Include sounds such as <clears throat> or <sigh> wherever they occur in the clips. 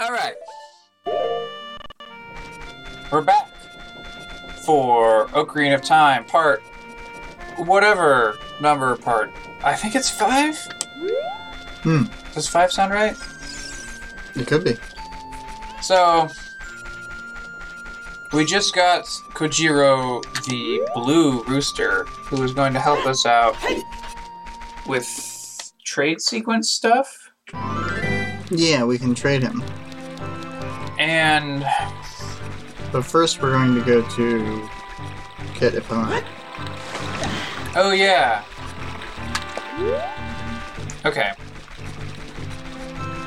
All right. We're back for Ocarina of Time, part whatever number part. I think it's five. Hmm. Does five sound right? It could be. So we just got Kojiro, the blue rooster, who is going to help us out with trade sequence stuff. Yeah, we can trade him. And But first, we're going to go to get Epona. oh yeah. Okay.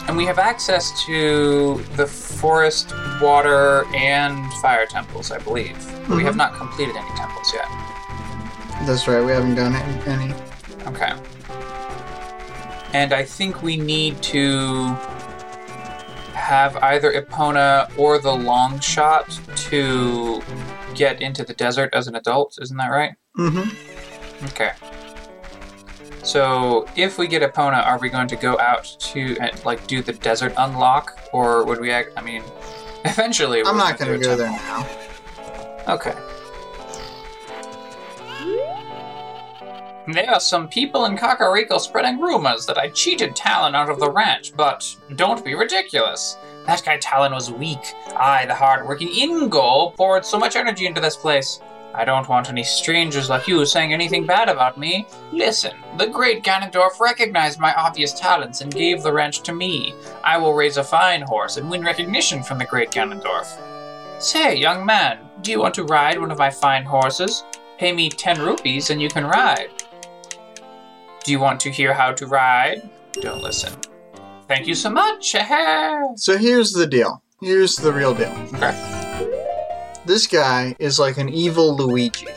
And we have access to the forest, water, and fire temples, I believe. But We have Mhm. not completed any temples yet. That's right, we haven't done any. Okay. And I think we need to have either Epona or the long shot to get into the desert as an adult, isn't that right? Mm-hmm. Okay. So if we get Epona, are we going to go out to uh, like do the desert unlock, or would we? Act, I mean, <laughs> eventually. I'm not gonna going to go there now. Okay. There are some people in Kakariko spreading rumors that I cheated Talon out of the ranch, but don't be ridiculous. That guy Talon was weak. I, the hard-working Ingo, poured so much energy into this place. I don't want any strangers like you saying anything bad about me. Listen, the great Ganondorf recognized my obvious talents and gave the ranch to me. I will raise a fine horse and win recognition from the great Ganondorf. Say, young man, do you want to ride one of my fine horses? Pay me 10 rupees and you can ride. Do you want to hear how to ride? Don't listen. Thank you so much. <laughs> So here's the deal. Here's the real deal. okay. This guy is like an evil Luigi.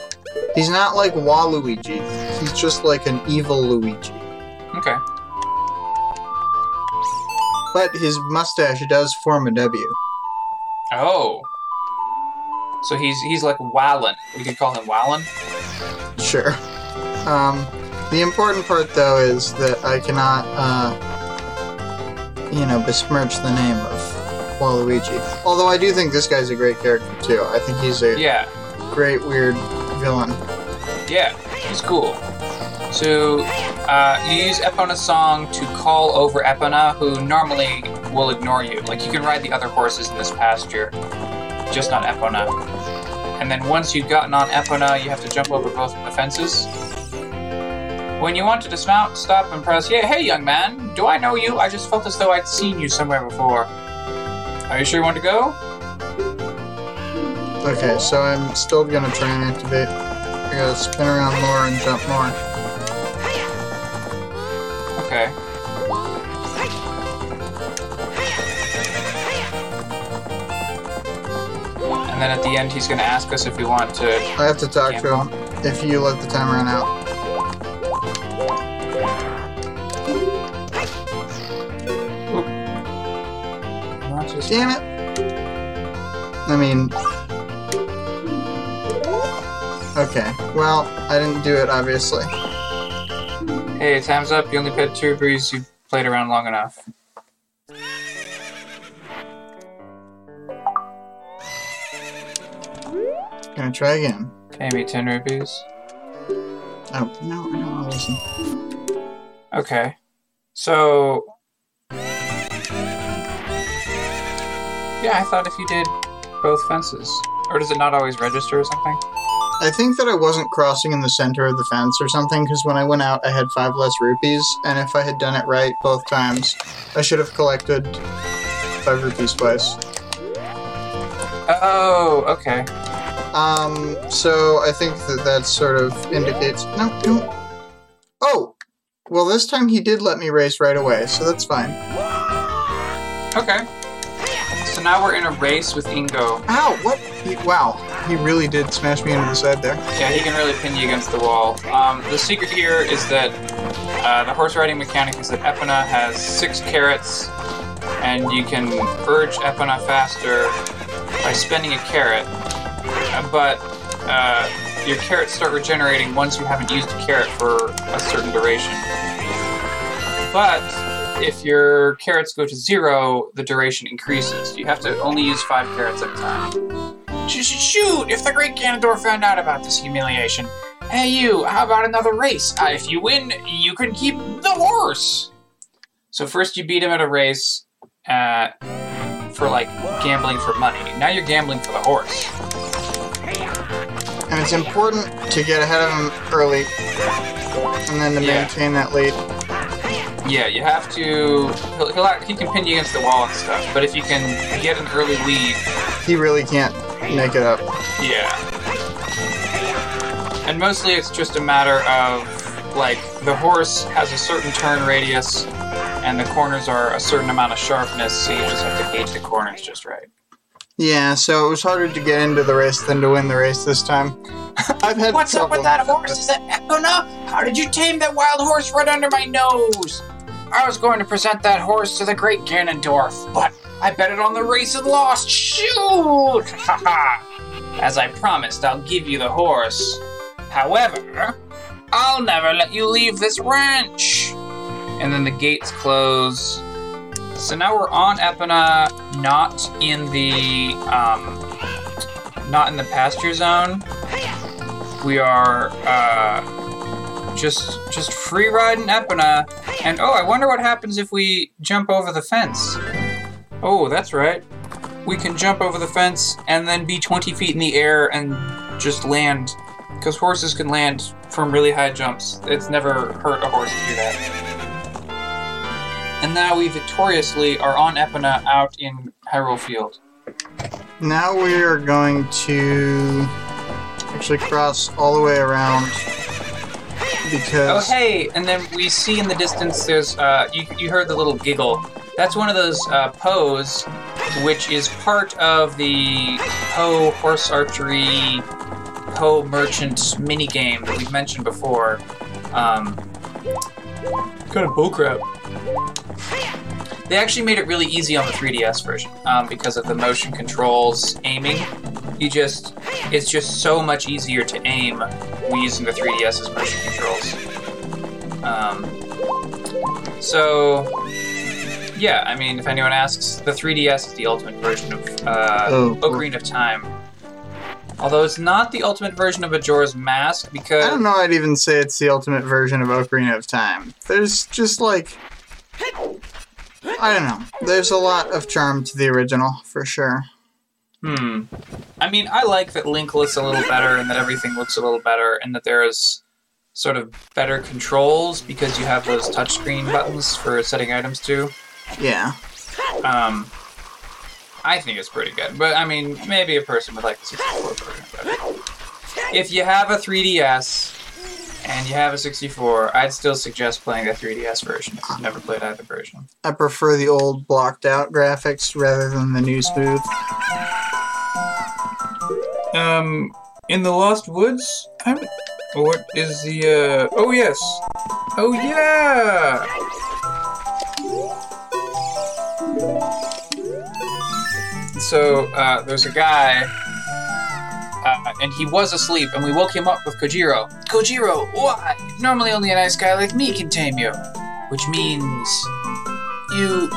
He's not like Waluigi. He's just like an evil Luigi. Okay. But his mustache does form a W. Oh. So he's he's like Wallen. We could call him Wallen. Sure. Um, the important part, though, is that I cannot, uh, you know, besmirch the name of Waluigi. Although I do think this guy's a great character, too. I think he's a Yeah. great, weird villain. Yeah. He's cool. So uh, you use Epona's song to call over Epona, who normally will ignore you. Like you can ride the other horses in this pasture, just not Epona. And then once you've gotten on Epona, you have to jump over both of the fences. When you want to dismount, stop and press, yeah, hey young man, do I know you? I just felt as though I'd seen you somewhere before. Are you sure you want to go? Okay, so I'm still gonna try and activate. I gotta spin around more and jump more. Okay. And then at the end, he's to ask us if we want to. I have to talk to him if you let the time run out. Damn it! I mean. Okay, well, I didn't do it, obviously. Hey, time's up. You only paid two rupees. You played around long enough. Gonna try again. Pay me ten rupees. Oh, no, I don't want to listen. Okay. So. Yeah, I thought if you did both fences. Or does it not always register or something? I think that I wasn't crossing in the center of the fence or something, because when I went out, I had five less rupees, and if I had done it right both times, I should have collected five rupees twice. Oh, okay. Um, so I think that that sort of indicates. No, don't. Oh! Well, this time he did let me race right away, so that's fine. Okay. Now we're in a race with Ingo. Ow! What? He, wow, he really did smash me into the side there. Yeah, he can really pin you against the wall. Um, the secret here is that uh, the horse riding mechanic is that Epona has six carrots, and you can urge Epona faster by spending a carrot. Uh, but uh, your carrots start regenerating once you haven't used a carrot for a certain duration. But if your carrots go to zero, the duration increases. You have to only use five carrots at a time. Sh- sh- Shoot! If the Great Ganondorf found out about this humiliation, hey you, how about another race? Uh, if you win, you can keep the horse. So first you beat him at a race, uh, for like gambling for money. Now you're gambling for the horse. And it's important to get ahead of him early, and then to Yeah. maintain that lead. Yeah, you have to. He'll, he'll, act- he can pin you against the wall and stuff, but if you can get an early lead, He really can't make it up. yeah. And mostly it's just a matter of like the horse has a certain turn radius, and the corners are a certain amount of sharpness, so you just have to gauge the corners just right. Yeah, so it was harder to get into the race than to win the race this time. <laughs> I've had What's up with that horse? Is that Epona? How did you tame that wild horse right under my nose? I was going to present that horse to the great Ganondorf, but I bet it on the race and lost. Shoot! <laughs> As I promised, I'll give you the horse. However, I'll never let you leave this ranch. And then the gates close. So now we're on Epona, not in the um, not in the pasture zone we are uh, just just free riding Epona. And oh, I wonder what happens if we jump over the fence. Oh, that's right. We can jump over the fence and then be 20 feet in the air and just land. Because horses can land from really high jumps. It's never hurt a horse to do that. And now we victoriously are on Epona out in Hyrule Field. Now we are going to actually cross all the way around Oh hey, and then we see in the distance there's uh you, you heard the little giggle. That's one of those uh Poes, which is part of the Poe horse archery Poe merchant mini game that we've mentioned before. Um kind of bullcrap. They actually made it really easy on the 3DS version um, because of the motion controls aiming. You just, it's just so much easier to aim using the 3DS's motion controls. Um, so, yeah, I mean, if anyone asks, the 3DS is the ultimate version of uh, Oh. Ocarina of Time. Although it's not the ultimate version of Majora's Mask because I don't know. I'd even say it's the ultimate version of Ocarina of Time. There's just like I don't know. There's a lot of charm to the original for sure. Hmm. I mean, I like that Link looks a little better and that everything looks a little better and that there is sort of better controls because you have those touchscreen buttons for setting items to. Yeah. Um, I think it's pretty good, but I mean, maybe a person would like the 64 version better. If you have a 3DS and you have a 64, I'd still suggest playing the 3DS version if you've never played either version. I prefer the old blocked out graphics rather than the new smooth. Um, in the Lost Woods, I'm. What is the? uh... Oh yes. Oh yeah. So uh, there's a guy, uh, and he was asleep, and we woke him up with Kojiro. Kojiro, why? Normally only a nice guy like me can tame you, which means you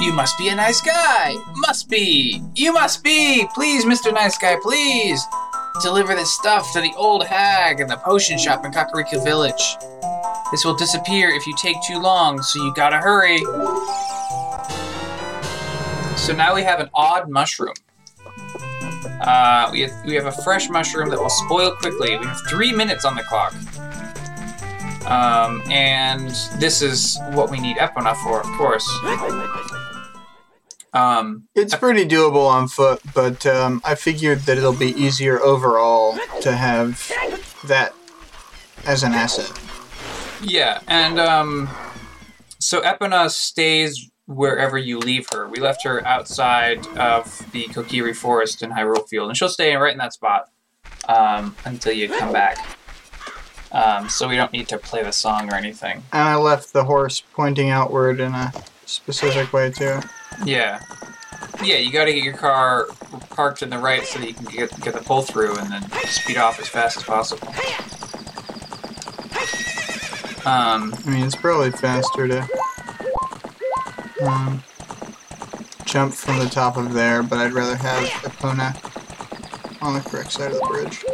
you must be a nice guy. Must be. You must be. Please, Mr. Nice Guy, please. Deliver this stuff to the old hag in the potion shop in Kakariko Village. This will disappear if you take too long, so you gotta hurry. So now we have an odd mushroom. Uh, we, have, we have a fresh mushroom that will spoil quickly. We have three minutes on the clock. Um, and this is what we need Epona for, of course. Um, It's pretty doable on foot, but um, I figured that it'll be easier overall to have that as an asset. yeah, and um, so Epona stays wherever you leave her. We left her outside of the Kokiri Forest in Hyrule Field, and she'll stay right in that spot um, until you come back. Um, so we don't need to play the song or anything. And I left the horse pointing outward in a specific way too. Yeah. Yeah, you gotta get your car parked in the right so that you can get, get the pull through and then speed off as fast as possible. Um, I mean, it's probably faster to um, jump from the top of there, but I'd rather have Epona on the correct side of the bridge.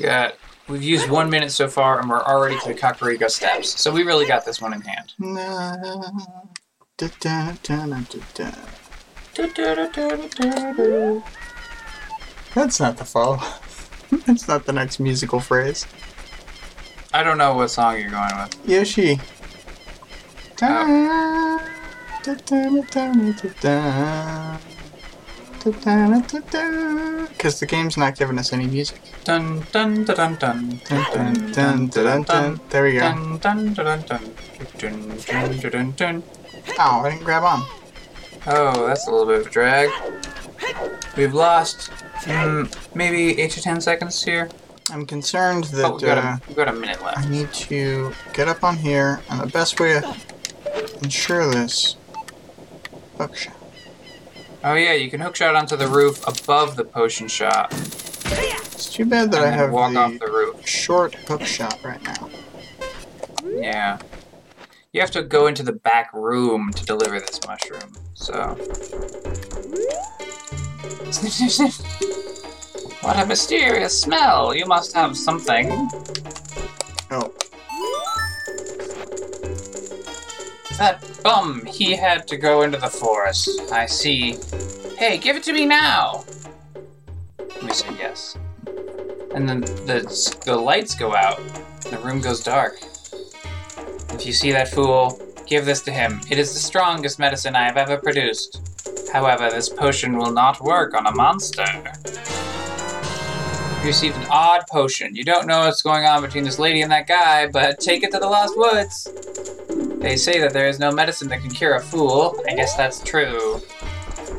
Got. We've used one minute so far, and we're already to the Kakariko steps. So we really got this one in hand. That's not the fall. <laughs> That's not the next musical phrase. I don't know what song you're going with. Yoshi. Because oh. the game's not giving us any music. There we go. Oh, I didn't grab on. Oh, that's a little bit of a drag. We've lost mm, maybe eight to ten seconds here. I'm concerned Oh, we've that got, uh, a, we've got a minute left. I need to get up on here, and the best way to ensure this. Hookshot. Oh yeah, you can hook shot onto the roof above the potion shot It's too bad that I have walk the, off the roof. short hook shot right now. Yeah. You have to go into the back room to deliver this mushroom. So. <laughs> what a mysterious smell! You must have something. Oh, That bum, he had to go into the forest. I see. Hey, give it to me now! We said yes. And then the, the lights go out. The room goes dark. If you see that fool, give this to him. It is the strongest medicine I have ever produced. However, this potion will not work on a monster. You received an odd potion. You don't know what's going on between this lady and that guy, but take it to the Lost Woods. They say that there is no medicine that can cure a fool. I guess that's true.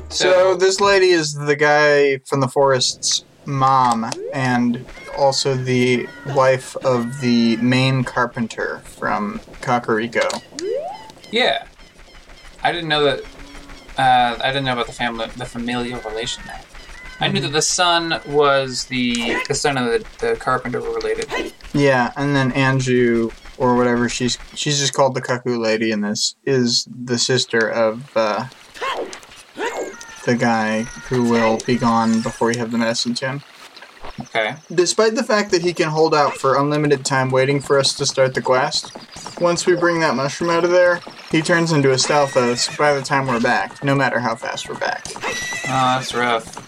So this lady is the guy from the forest's mom, and also the wife of the main carpenter from Kakariko. yeah, I didn't know that. Uh, I didn't know about the family, the familial relation there. I knew that the son was the the son of the, the carpenter were related. Yeah, and then Anju or whatever she's she's just called the Cucco lady in this is the sister of uh, the guy who will be gone before you have the medicine tune. Okay. Despite the fact that he can hold out for unlimited time waiting for us to start the quest, once we bring that mushroom out of there, he turns into a Stalfos by the time we're back, no matter how fast we're back. Oh, that's rough.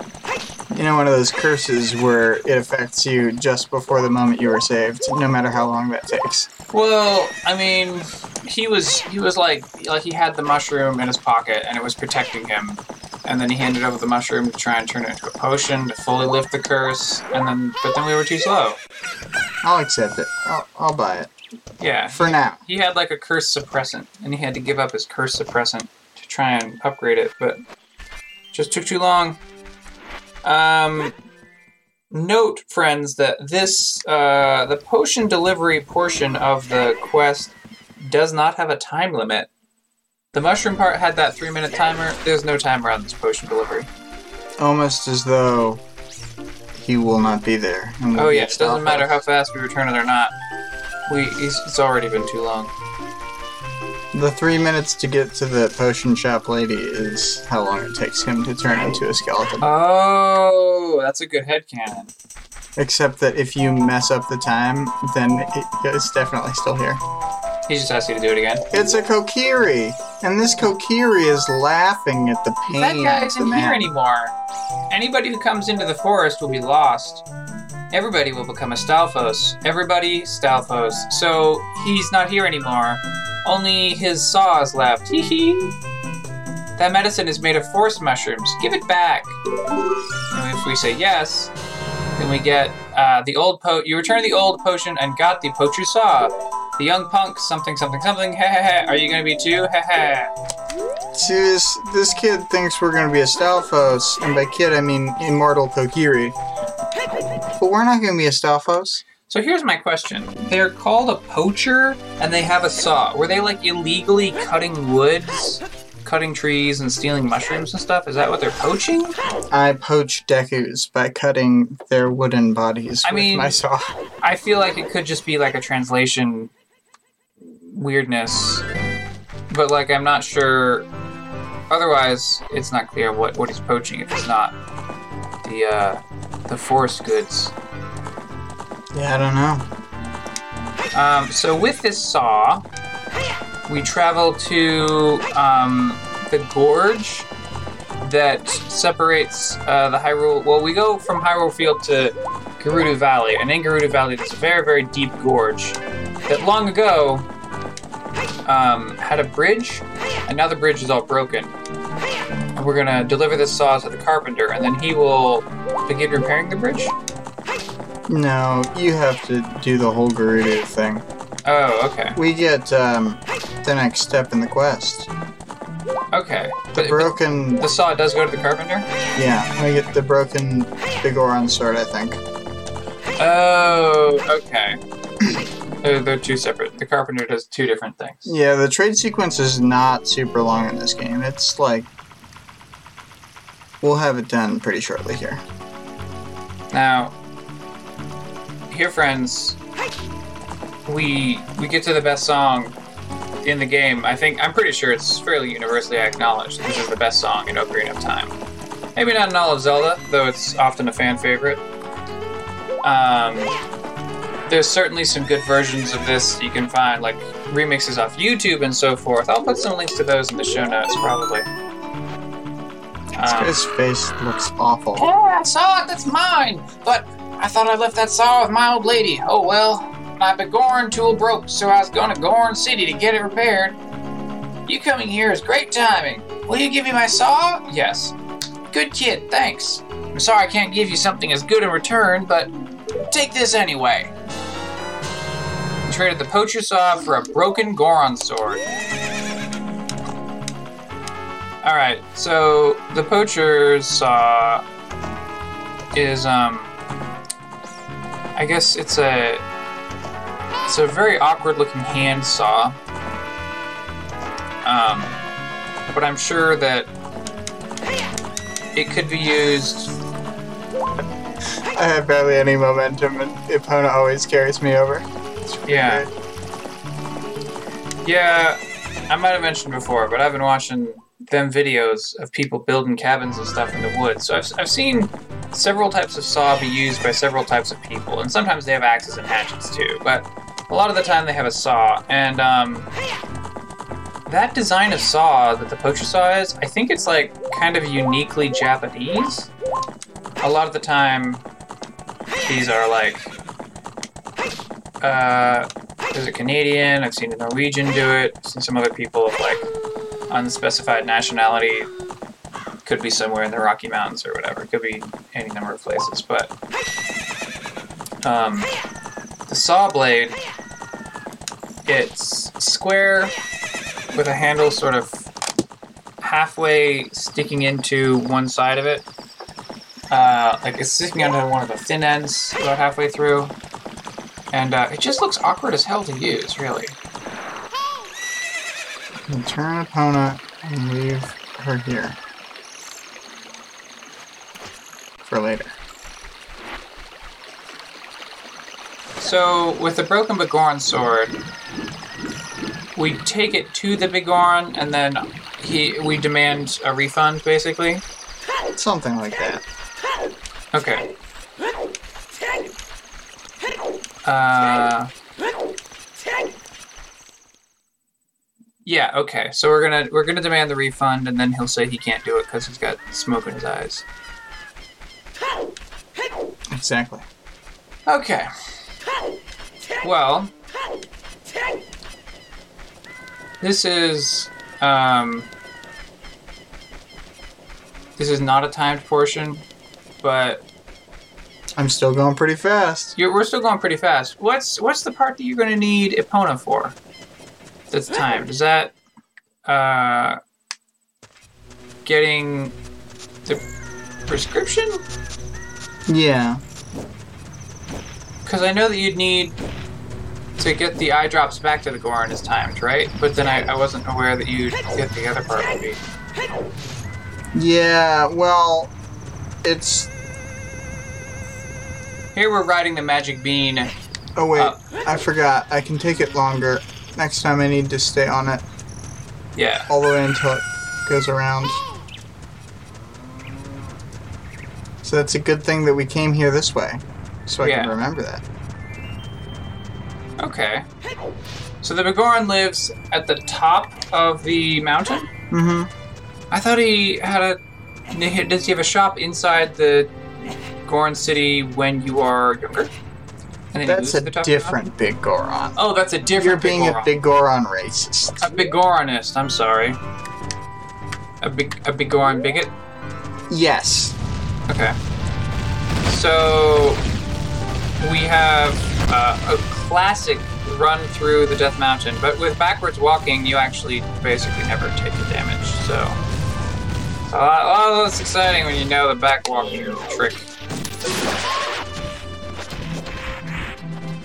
You know, one of those curses where it affects you just before the moment you were saved, no matter how long that takes. Well, I mean, he was he was like like he had the mushroom in his pocket and it was protecting him. And then he handed over the mushroom to try and turn it into a potion to fully lift the curse. And then, but then we were too slow. I'll accept it. I'll, I'll buy it. Yeah, For now. he had like a curse suppressant, and he had to give up his curse suppressant to try and upgrade it, but just took too long. Um, note, friends, that this uh, the potion delivery portion of the quest does not have a time limit. The mushroom part had that three minute timer. There's no timer on this potion delivery. Almost as though he will not be there. we'll Oh yeah, it doesn't matter how fast we return it or not. We it's, it's already been too long. The three minutes to get to the potion shop lady is how long it takes him to turn into a skeleton. Oh, that's a good headcanon. Except that if you mess up the time, then it, it's definitely still here. He just asked you to do it again. It's a Kokiri, and this Kokiri is laughing at the pain. That guy isn't here man. anymore. Anybody who comes into the forest will be lost. Everybody will become a Stalfos. Everybody Stalfos. So he's not here anymore. Only his saw is left. <laughs> Hee hee. That medicine is made of forest mushrooms. Give it back. And if we say yes, then we get uh, the old po. You return the old potion and got the poacher saw. The young punk, something, something, something. Heh heh heh. Are you gonna be too? Heh heh. See, this, this kid thinks we're going to be a Stalfos, and by kid I mean immortal Kokiri. But we're not going to be a Stalfos. So here's my question. They're called a poacher and they have a saw. Were they like illegally cutting woods? cutting trees and stealing mushrooms and stuff? Is that what they're poaching? I poach Dekus by cutting their wooden bodies I with mean- my saw. I feel like it could just be like a translation weirdness, but like I'm not sure. Otherwise, it's not clear what what he's poaching if it's not the uh, the forest goods. Yeah, I don't know. Um, so with this saw, we travel to um, the gorge that separates uh, the Hyrule. Well, we go from Hyrule Field to Gerudo Valley, and in Gerudo Valley, there's a very, very deep gorge that long ago um, had a bridge, and now the bridge is all broken. And we're gonna deliver this saw to the carpenter, and then he will begin repairing the bridge. No, you have to do the whole Gerudo thing. Oh, okay, We get um, the next step in the quest. okay. The But, broken, the saw does go to the carpenter. yeah, we get the broken Bigoron sword, I think. Oh, okay. They're, they're two separate. The carpenter does two different things. Yeah, the trade sequence is not super long in this game. It's like we'll have it done pretty shortly here. Now, here, friends, we we get to the best song in the game. I think I'm pretty sure it's fairly universally acknowledged. that This is the best song in Ocarina of Time. Maybe not in all of Zelda, though it's often a fan favorite. Um, there's certainly some good versions of this you can find, like remixes off YouTube and so forth. I'll put some links to those in the show notes, probably. This Um, guy's face looks awful. yeah, I saw it, that's mine. But I thought I left that saw with my old lady. Oh well, my Begorn tool broke, so I was going to Goron City to get it repaired. You coming here is great timing. Will you give me my saw? Yes. Good kid, thanks. I'm sorry I can't give you something as good in return, but take this anyway. Traded the poacher saw for a broken Goron sword. Alright, so the poacher's saw is um I guess it's a it's a very awkward looking hand saw. Um but I'm sure that it could be used I have barely any momentum, and Epona always carries me over. It's Yeah. Yeah, I might have mentioned before, but I've been watching them videos of people building cabins and stuff in the woods. So I've, I've seen several types of saw be used by several types of people, and sometimes they have axes and hatchets too. But a lot of the time they have a saw, and um, that design of saw that the poacher saw is, I think it's like kind of uniquely Japanese. A lot of the time, these are like uh, there's a Canadian. I've seen a Norwegian do it. I've seen some other people of like unspecified nationality. Could be somewhere in the Rocky Mountains or whatever. Could be any number of places. But um, the saw blade, it's square with a handle sort of halfway sticking into one side of it. Uh, like it's sticking onto one of the thin ends about halfway through and uh, it just looks awkward as hell to use, really. And turn Epona and leave her here. For later. So, with the broken Bigoron sword, we take it to the Bigoron, and then he we demand a refund, basically. Something like that. Okay. Uh, yeah. Okay. So we're gonna we're gonna demand the refund, and then he'll say he can't do it because he's got smoke in his eyes. Exactly. Okay. Well, this is um, this is not a timed portion, but I'm still going pretty fast. you're, we're still going pretty fast. What's what's the part that you're going to need Epona for? That's timed. Is that uh, getting the prescription? Yeah. Because I know that you'd need to get the eye drops back to the Goron is timed, right? But then I, I wasn't aware that you'd get the other part would be. Yeah, well, it's. Here we're riding the magic bean. Oh, wait. I forgot. I can take it longer. Next time I need to stay on it Yeah. all the way until it goes around. So that's a good thing that we came here this way. So I Yeah. can remember that. Okay. So the Bigoron lives at the top of the mountain? Mm-hmm. I thought he had a. Does he have a shop inside the Goron city when you are younger? And then That's a the top of the mountain? different Big Goron. Oh, that's a different. You're being Begoran. a Big Goron racist. A Begoranist. I'm sorry. A big a Begoran bigot. Yes. Okay. So we have uh, a classic run through the Death Mountain, but with backwards walking, you actually basically never take the damage. So, so a lot, a lot exciting when you know the back walking trick.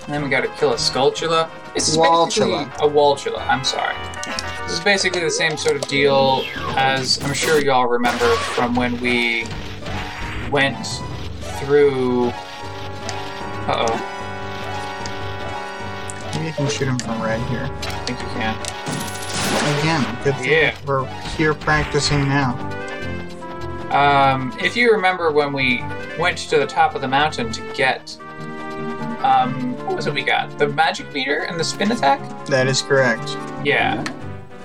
And then we got to kill a Skulltula. This is basically Waltula. a Waltula. I'm sorry. This is basically the same sort of deal as I'm sure you all remember from when we went through. Uh oh, Maybe you can shoot him from right here. I think you can. Again, good thing Yeah. we're here practicing now. Um, if you remember when we went to the top of the mountain to get. Um, what was it we got? The magic meter and the spin attack? That is correct. Yeah.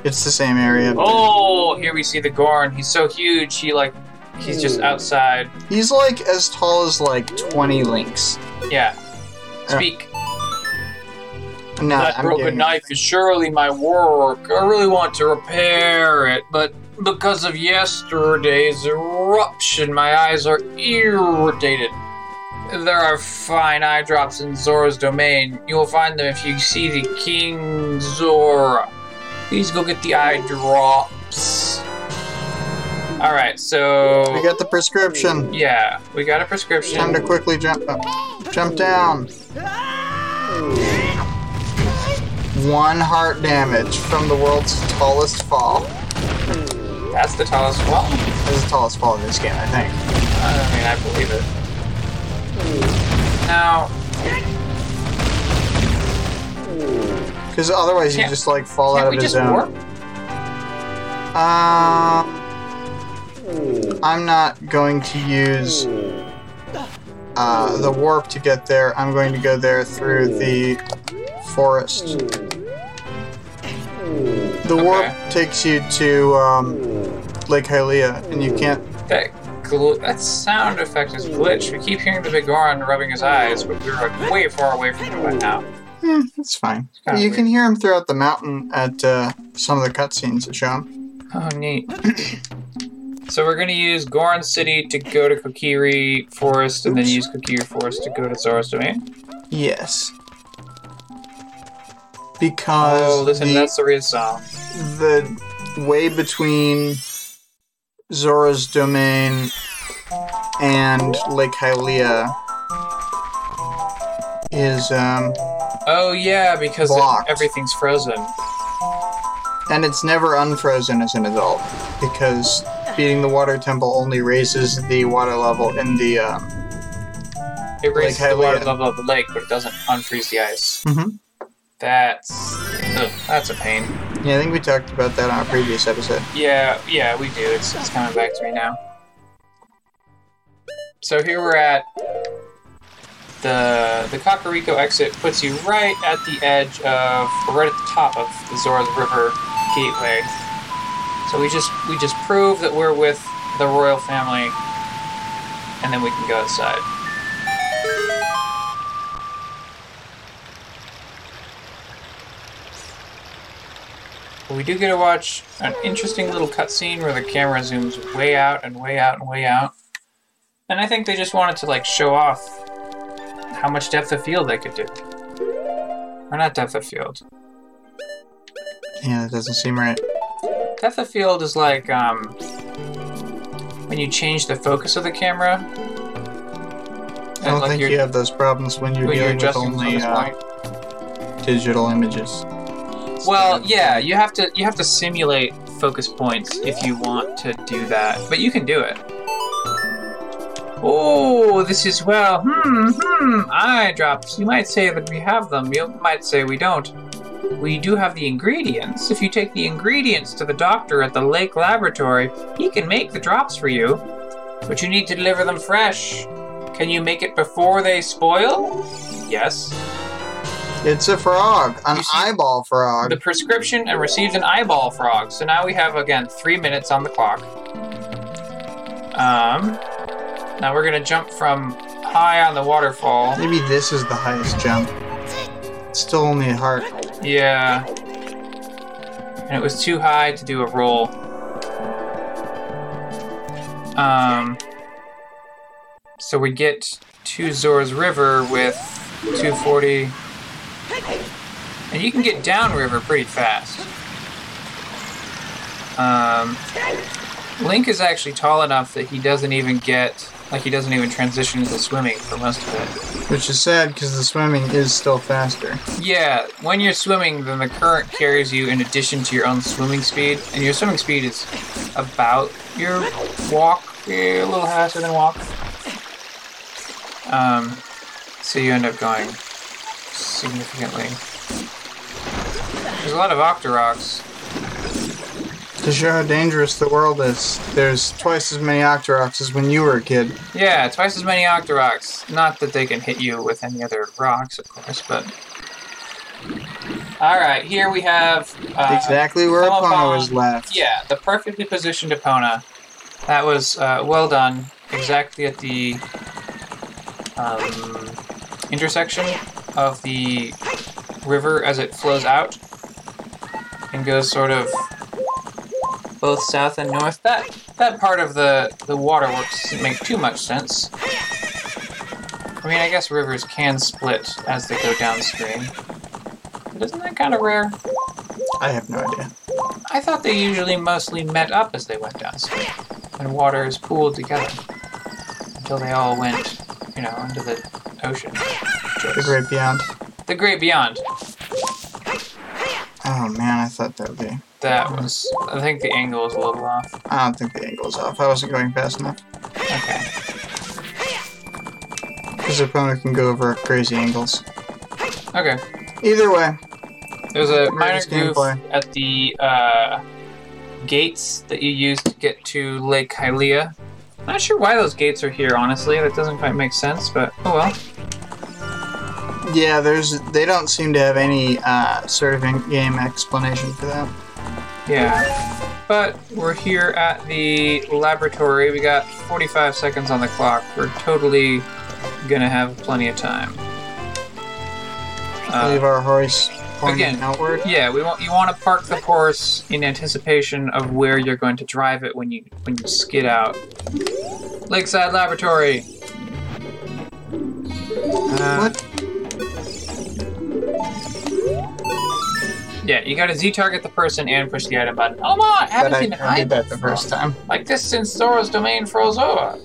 It's the same area. Oh, here we see the Goron. He's so huge, he like. He's just outside. He's like as tall as like 20 links. Yeah. Speak. No, that I'm broken getting- knife is surely my work. I really want to repair it, but because of yesterday's eruption, my eyes are irritated. There are fine eye drops in Zora's domain. You will find them if you see the King Zora. Please go get the eye drops. Alright, so. We got the prescription. Yeah, we got a prescription. Time to quickly jump up. Jump down. Ah! One heart damage from the world's tallest fall. That's the tallest wall. That's the tallest fall in this game, I think. I mean, I believe it. Now, Because otherwise you just like fall out of the just zone. warp? Um, I'm not going to use uh, the warp to get there. I'm going to go there through the forest. The warp takes you to um, Lake Hylia, and you can't. That gl- that sound effect is glitched. We keep hearing the big Goron rubbing his eyes, but we're like way far away from him right now. Eh, it's fine. kinda you weird. can hear him throughout the mountain at uh, some of the cutscenes that show him. Oh, neat. <clears throat> so we're gonna use Goron City to go to Kokiri Forest, and then use Kokiri Forest to go to Zora's Domain. Yes. Because Oh, listen, the, that's the real song. the way between Zora's domain and Lake Hylia is um Oh yeah, because it, everything's frozen. and it's never unfrozen as an adult because beating the water temple only raises the water level in the um It raises the water level of the lake, but it doesn't unfreeze the ice. Mhm. That's ugh, that's a pain. yeah I think we talked about that on a previous episode Yeah, yeah, we do. It's, it's coming back to me now. So here we're at the the Kakariko exit puts you right at the edge of, right at the top of the Zora River Gateway. So we just we just prove that we're with the royal family, and then we can go outside. But we do get to watch an interesting little cutscene where the camera zooms way out and way out and way out. And I think they just wanted to like show off how much depth of field they could do. Or not depth of field. yeah that doesn't seem right Depth of field is like um when you change the focus of the camera. I don't like think you're- have those problems when you're when you're dealing with only uh, digital images. Well, yeah, you have to you have to simulate focus points if you want to do that, but you can do it. Oh, this is well. Hmm, hmm. Eye drops. You might say that we have them. You might say we don't. We do have the ingredients. If you take the ingredients to the doctor at the lake laboratory, he can make the drops for you. But you need to deliver them fresh. Can you make it before they spoil? Yes. It's a frog, an eyeball frog. the prescription and received an eyeball frog. So now we have again three minutes on the clock. Um, now we're gonna jump from high on the waterfall. Maybe this is the highest jump. It's still only a heart. Yeah, and it was too high to do a roll. Um, so we get to Zora's River with 240, and you can get downriver pretty fast. Um, Link is actually tall enough that he doesn't even get like he doesn't even transition into swimming for most of it. Which is sad because the swimming is still faster. Yeah, when you're swimming, then the current carries you in addition to your own swimming speed, and your swimming speed is about your walk, a little faster than walk. Um, so you end up going significantly. There's a lot of Octoroks. To show how dangerous the world is, there's twice as many Octoroks as when you were a kid. Yeah, twice as many Octoroks. Not that they can hit you with any other rocks, of course, but. Alright, here we have. Uh, exactly where Epona was left. Yeah, the perfectly positioned Epona. That was uh, well done. Exactly at the um, intersection of the river as it flows out and goes sort of both south and north. That that part of the the waterworks doesn't make too much sense. I mean, I guess rivers can split as they go downstream. But isn't that kind of rare? I have no idea. I thought they usually mostly met up as they went downstream, and water is pooled together until they all went, you know, into the ocean. The Great Beyond. The Great Beyond. Oh man, I thought that would be. That was. I think the angle was a little off. I don't think the angle's off. I wasn't going fast enough. Okay. Because Epona can go over crazy angles. Okay. Either way, There's a minor goof gameplay. at the uh, gates that you use to get to Lake Hylia. Not sure why those gates are here, honestly. That doesn't quite make sense, but oh well. Yeah, there's. They don't seem to have any uh, sort of in-game explanation for that. Yeah. But we're here at the laboratory. We got 45 seconds on the clock. We're totally gonna have plenty of time. Leave Uh, our horse again, outward. yeah, we want you want to park the horse in anticipation of where you're going to drive it when you when you skid out. Lakeside Laboratory. Uh, What? Yeah, you gotta Z target the person and push the item button. Oh my, I haven't I, seen an I did eyeball that the first time. Like this since Zora's domain froze over.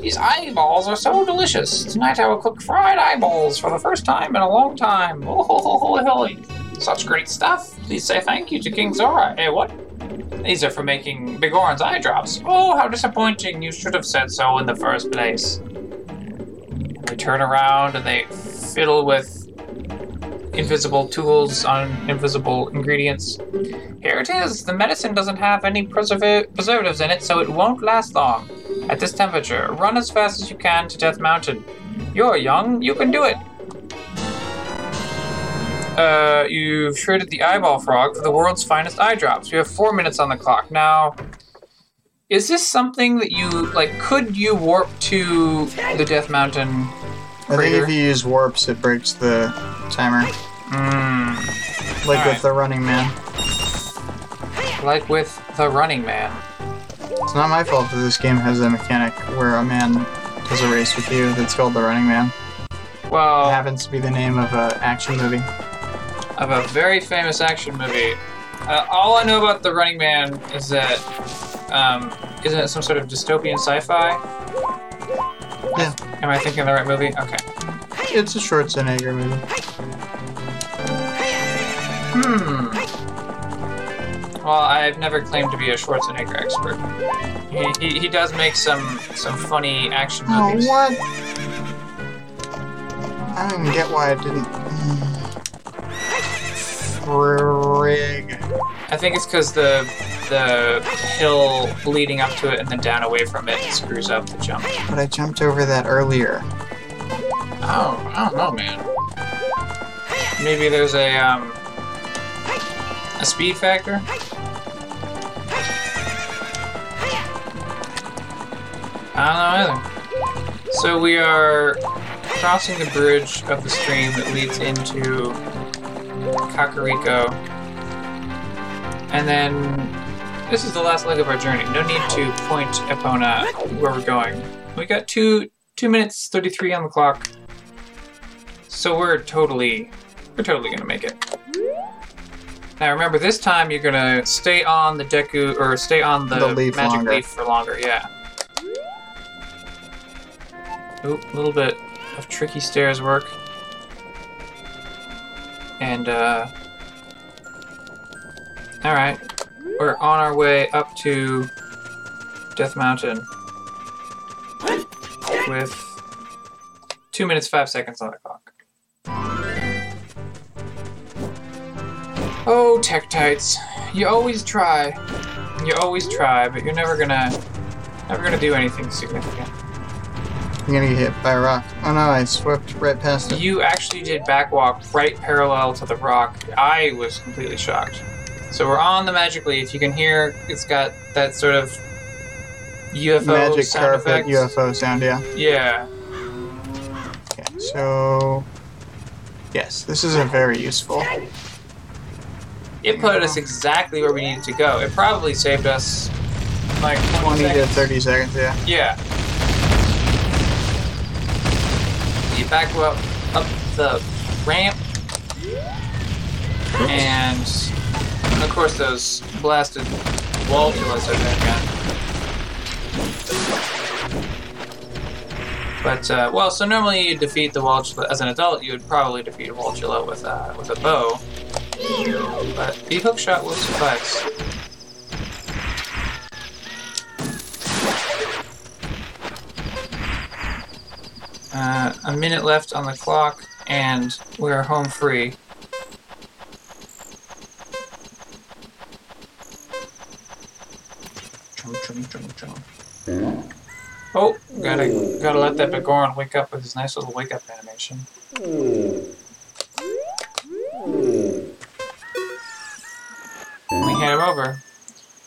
These eyeballs are so delicious. Tonight I will cook fried eyeballs for the first time in a long time. Oh, ho, ho, ho, holy. Such great stuff. Please say thank you to King Zora. Hey, what? These are for making Bigoron's eye drops. Oh, how disappointing. You should have said so in the first place. They turn around and they fiddle with invisible tools on invisible ingredients. Here it is. The medicine doesn't have any preserva- preservatives in it, so it won't last long. At this temperature, run as fast as you can to Death Mountain. You're young, you can do it. Uh, you've traded the eyeball frog for the world's finest eye drops. You have four minutes on the clock. Now, is this something that you, like, could you warp to the Death Mountain? I think if you use warps, it breaks the timer. Mmm. Like with the Running Man. Like with the Running Man. It's not my fault that this game has a mechanic where a man does a race with you that's called the Running Man. Well, It happens to be the name of an action movie. of a very famous action movie. Uh, all I know about the Running Man is that um, isn't it some sort of dystopian sci-fi? Yeah. Am I thinking of the right movie? Okay. It's a Schwarzenegger movie. Hmm. Well, I've never claimed to be a Schwarzenegger expert. He, he, he does make some some funny action movies. Oh, movies. what? I don't even get why I didn't. Frig. I think it's because the the hill leading up to it and then down away from it screws up the jump. But I jumped over that earlier. Oh, I don't know, man. Maybe there's a um a speed factor. I don't know either. So we are crossing the bridge of the stream that leads into Kakariko. And then this is the last leg of our journey. No need to point Epona where we're going. We got two two minutes thirty three on the clock. So we're totally we're totally gonna make it. Now remember this time you're gonna stay on the Deku or stay on the, The leaf magic longer. leaf for longer, yeah. Oop, a little bit of tricky stairs work. And uh Alright. We're on our way up to Death Mountain with two minutes five seconds on the clock. Oh, Tektites, you always try. You always try, but you're never gonna, never gonna do anything significant. I'm gonna get hit by a rock. Oh no, I swept right past it. You actually did backwalk right parallel to the rock. I was completely shocked. So we're on the magic leaf. You can hear it's got that sort of UFO Magic sound carpet effects. UFO sound, yeah. Yeah. Okay, so. Yes, this is a very useful. It put us exactly where we needed to go. It probably saved us like 20, 20 to 30 seconds, yeah. Yeah. You back up up the ramp, and of course those blasted Waltulas are there again. But uh, well, so normally you defeat the Waltula as an adult. You would probably defeat a Waltula with a with a bow, but the hook shot will suffice. Uh, a minute left on the clock, and we're home free. Chum. Hmm? Oh, gotta gotta let that Bigoron wake up with his nice little wake up animation. We hand him over.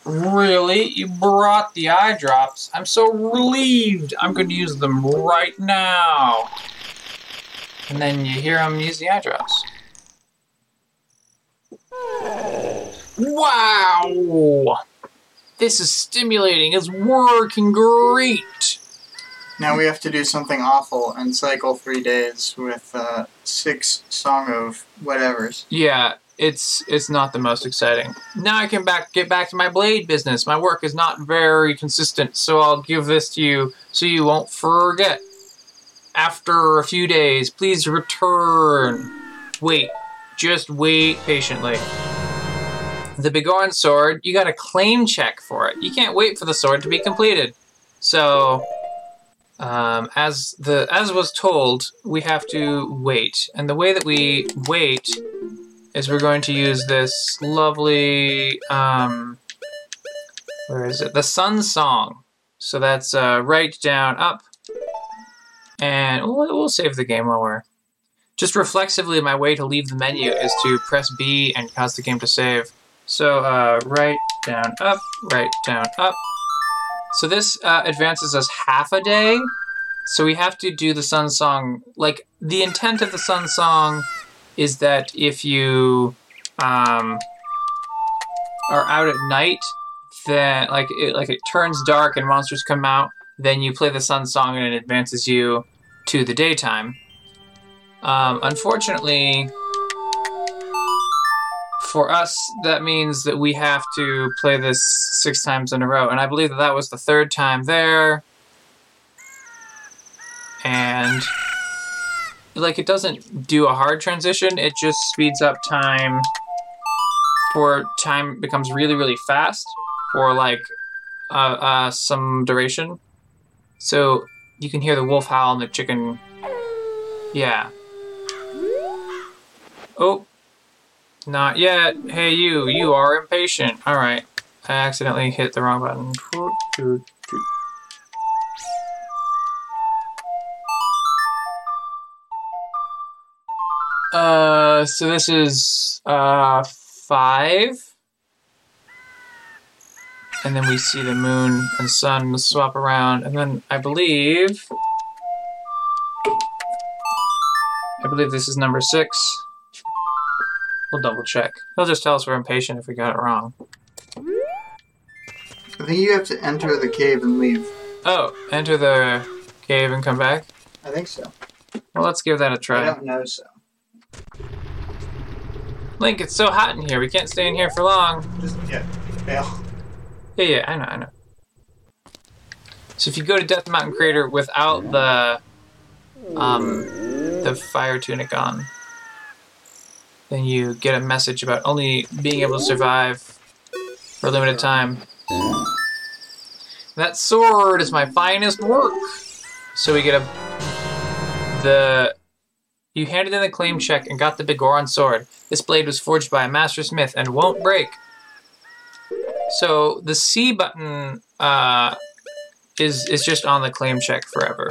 Really? You brought the eye drops? I'm so relieved. I'm to use them right now. And then you hear him use the eye drops. Wow! This is stimulating. It's working great. Now we have to do something awful and cycle three days with uh, six song of whatevers. Yeah, it's it's not the most exciting. Now I can back get back to my blade business. My work is not very consistent, so I'll give this to you so you won't forget. After a few days, please return. Wait, just wait patiently. The Bigoron sword, you got a claim check for it. You can't wait for the sword to be completed. So, um, as the as was told, we have to wait, and the way that we wait is we're going to use this lovely um, where is it? The Sun Song. So that's uh, right down up, and we'll, we'll save the game while we're just reflexively. My way to leave the menu is to press B and cause the game to save. So uh, right down up, right down up. So this uh, advances us half a day. So we have to do the Sun Song. Like the intent of the Sun Song is that if you um, are out at night, then like it, like it turns dark and monsters come out, then you play the Sun Song and it advances you to the daytime. Um, unfortunately, for us, that means that we have to play this six times in a row, and I believe that that was the third time there. And like it doesn't do a hard transition; it just speeds up time for time becomes really, really fast for like uh, uh, some duration. So you can hear the wolf howl and the chicken. Yeah. Oh, not yet. Hey, you, you are impatient. All right. I accidentally hit the wrong button. Uh, so this is uh five, and then we see the moon and sun swap around, and then I believe, I believe this is number six. We'll double check. He'll just tell us we're impatient if we got it wrong. I think you have to enter the cave and leave. Oh, enter the cave and come back. I think so. Well, let's give that a try. I don't know so. Link, it's so hot in here. We can't stay in here for long. Just yeah, fail. Yeah, yeah, I know, I know. So if you go to Death Mountain Crater without the um the fire tunic on, then you get a message about only being able to survive for a limited time. That sword is my finest work. So we get a the you handed in the claim check and got the Bigoron sword. This blade was forged by a master smith and won't break. So the C button uh, is is just on the claim check forever.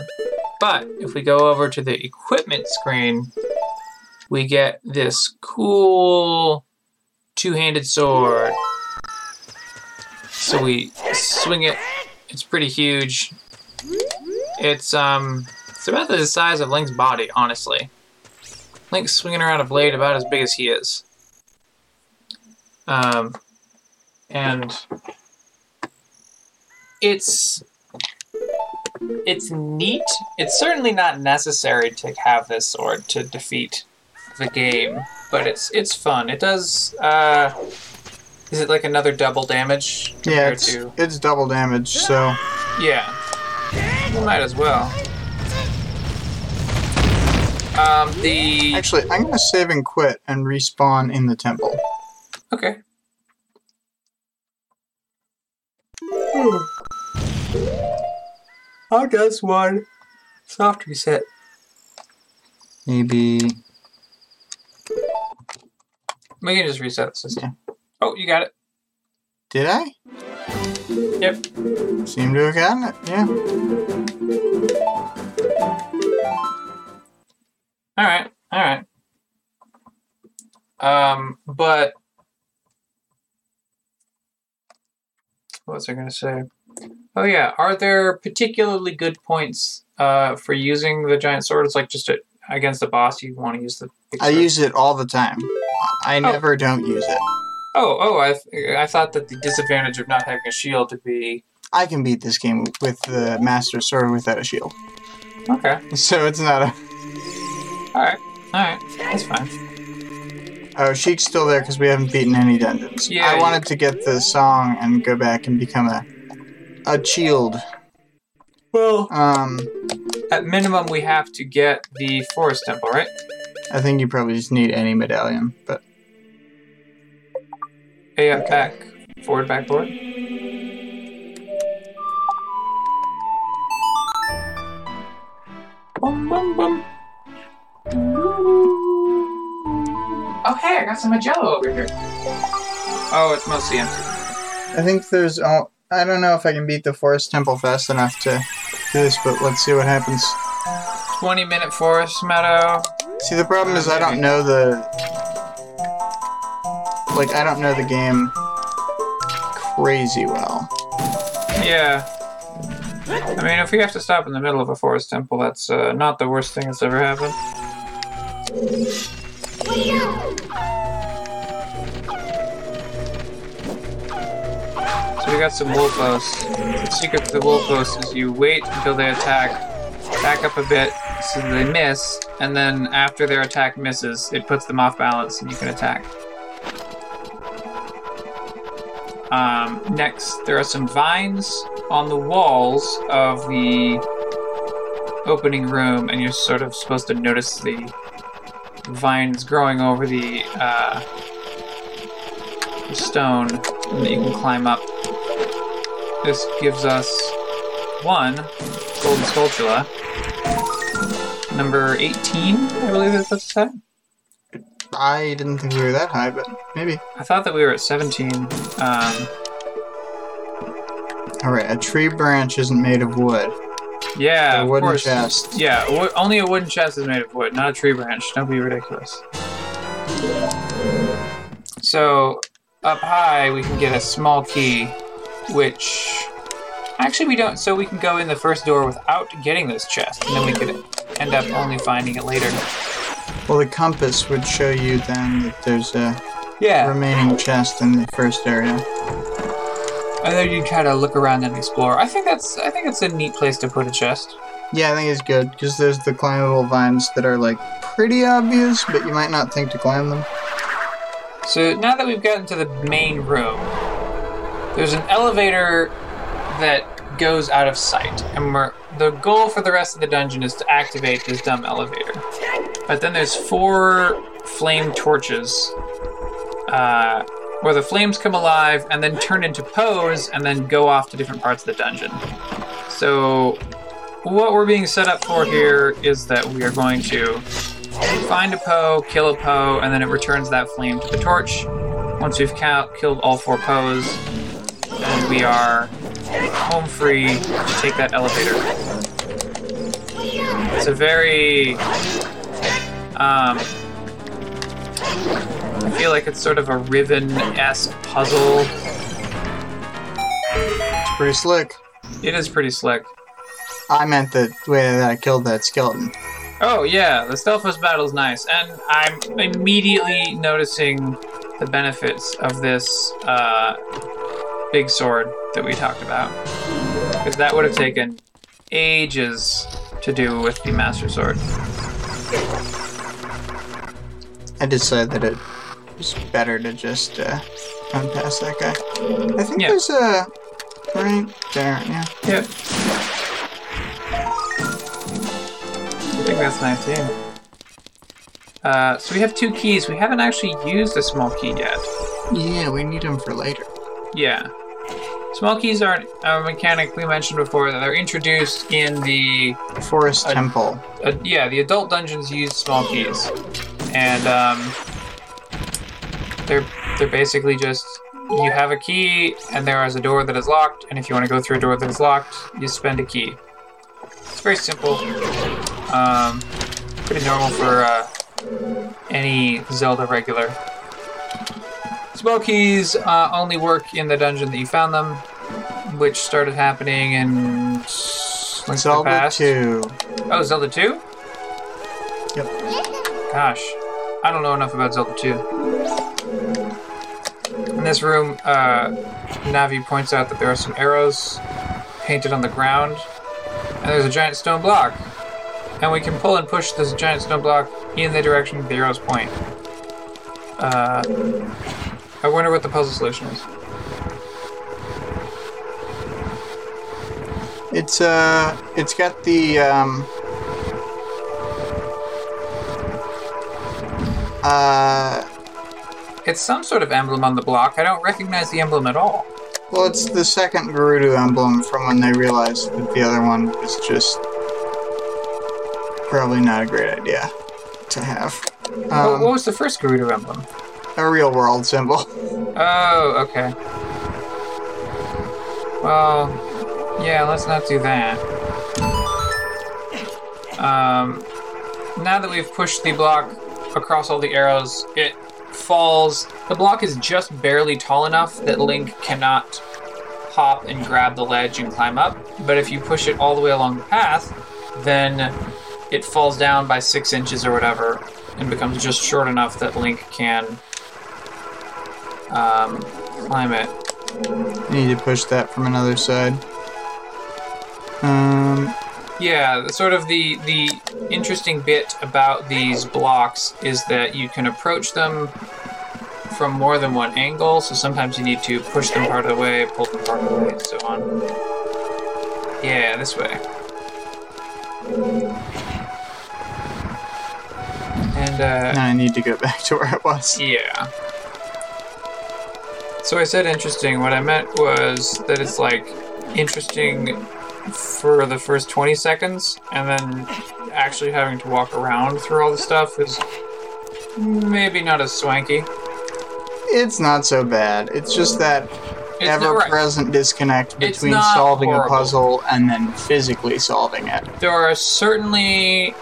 But if we go over to the equipment screen, we get this cool two-handed sword. So we swing it. It's pretty huge. It's um, it's about the size of Link's body, honestly. Link's swinging around a blade about as big as he is. Um, and it's it's neat. It's certainly not necessary to have this sword to defeat the game, but it's it's fun. It does. Uh, is it like another double damage Yeah, it's, to? it's double damage, so Yeah, we might as well. Um, the actually I'm gonna save and quit and respawn in the temple. okay. How does one soft reset? Maybe We can just reset the system. Oh, you got it. did I? Yep. Seem to have gotten it, yeah. All right. All right. Um, but what was I going to say? Oh yeah, are there particularly good points uh, for using the giant sword? It's like just a, against the boss, you want to use the. I use it all the time. I never don't use it. Oh, oh! I th- I thought that the disadvantage of not having a shield to be I can beat this game with the Master Sword without a shield. okay. So it's not a. All right, all right, that's fine. Oh, Sheik's still there because we haven't beaten any dungeons. Yeah, I wanted to get the song and go back and become a a shield. Well, Um, at minimum, we have to get the forest temple, right? I think you probably just need any medallion, but Hey, up, back, forward, back, forward. Bum, bum, bum. Oh, hey, I got some Jello over here. Oh, it's mostly empty. I think there's. Oh, I don't know if I can beat the forest temple fast enough to do this, but let's see what happens. 20 minute forest meadow. See, the problem is I don't know the. Like, I don't know the game crazy well. Yeah. I mean, if we have to stop in the middle of a forest temple, that's uh, not the worst thing that's ever happened. So we got some wolfos. The secret to the wolfos is you wait until they attack, back up a bit so they miss, and then after their attack misses, it puts them off balance and you can attack. Um, next, there are some vines on the walls of the opening room, and you're sort of supposed to notice the vines growing over the uh, stone that you can climb up. This gives us one golden spatula. Number 18, I believe that's what's that. I didn't think we were that high, but maybe. I thought that we were at 17. Um, All right, a tree branch isn't made of wood. yeah, a of wooden course. chest. Yeah, wo- only a wooden chest is made of wood, not a tree branch. Don't be ridiculous. So, up high, we can get a small key, which. Actually, we don't. So, we can go in the first door without getting this chest, and then we could end up only finding it later. Well, the compass would show you then that there's a Yeah. remaining chest in the first area. And then you try to look around and explore. I think that's. I think it's a neat place to put a chest. Yeah, I think it's good because there's the climbable vines that are like pretty obvious, but you might not think to climb them. So now that we've gotten to the main room, there's an elevator that goes out of sight, and we're, the goal for the rest of the dungeon is to activate this dumb elevator. But then there's four flame torches, uh, where the flames come alive and then turn into Poes and then go off to different parts of the dungeon. So what we're being set up for here is that we are going to find a Poe, kill a Poe, and then it returns that flame to the torch. Once we've ca- killed all four Poes, then we are home free to take that elevator. It's a very. Um, I feel like it's sort of a Riven esque puzzle. It's pretty slick. It is pretty slick. I meant the way that I killed that skeleton. Oh yeah, the Stalfos battle is nice, and I'm immediately noticing the benefits of this uh, big sword that we talked about, because that would have taken ages to do with the Master Sword. I decided that it was better to just uh, run past that guy. I think Yeah. there's a right there. Yeah. Yep. I think that's nice too. Uh, so we have two keys. We haven't actually used a small key yet. Yeah, we need them for later. Yeah. Small keys are a mechanic we mentioned before that are introduced in the Forest Uh, Temple. uh, yeah the adult dungeons use small keys, and um, they're they're basically just you have a key and there is a door that is locked, and if you want to go through a door that is locked, you spend a key. It's very simple. Um, pretty normal for uh, any Zelda regular. Small keys uh, only work in the dungeon that you found them, which started happening in Link to the Zelda Past. 2. Oh, Zelda 2? Yep. Gosh, I don't know enough about Zelda 2. In this room, uh, Navi points out that there are some arrows painted on the ground, and there's a giant stone block. And we can pull and push this giant stone block in the direction the arrows point. Uh, I wonder what the puzzle solution is. It's uh, it's got the um, uh, It's some sort of emblem on the block. I don't recognize the emblem at all. well, it's the second Gerudo emblem from when they realized that the other one was just probably not a great idea to have. What- Um, what was the first Gerudo emblem? A real world symbol. Oh, okay. Well, yeah, let's not do that. Um, now that we've pushed the block across all the arrows, it falls. The block is just barely tall enough that Link cannot hop and grab the ledge and climb up. But if you push it all the way along the path, then it falls down by six inches or whatever and becomes just short enough that Link can um, climb it. You need to push that from another side. Um, Yeah, sort of the the interesting bit about these blocks is that you can approach them from more than one angle. So sometimes you need to push them part of the way, pull them part of the way, and so on. Yeah, this way. And uh, now I need to go <laughs> back to where it was. yeah. So I said interesting. What I meant was that it's like interesting for the first 20 seconds, and then actually having to walk around through all the stuff is maybe not as swanky. It's not so bad. It's just that It's ever-present disconnect between solving horrible. a puzzle and then physically solving it. There are certainly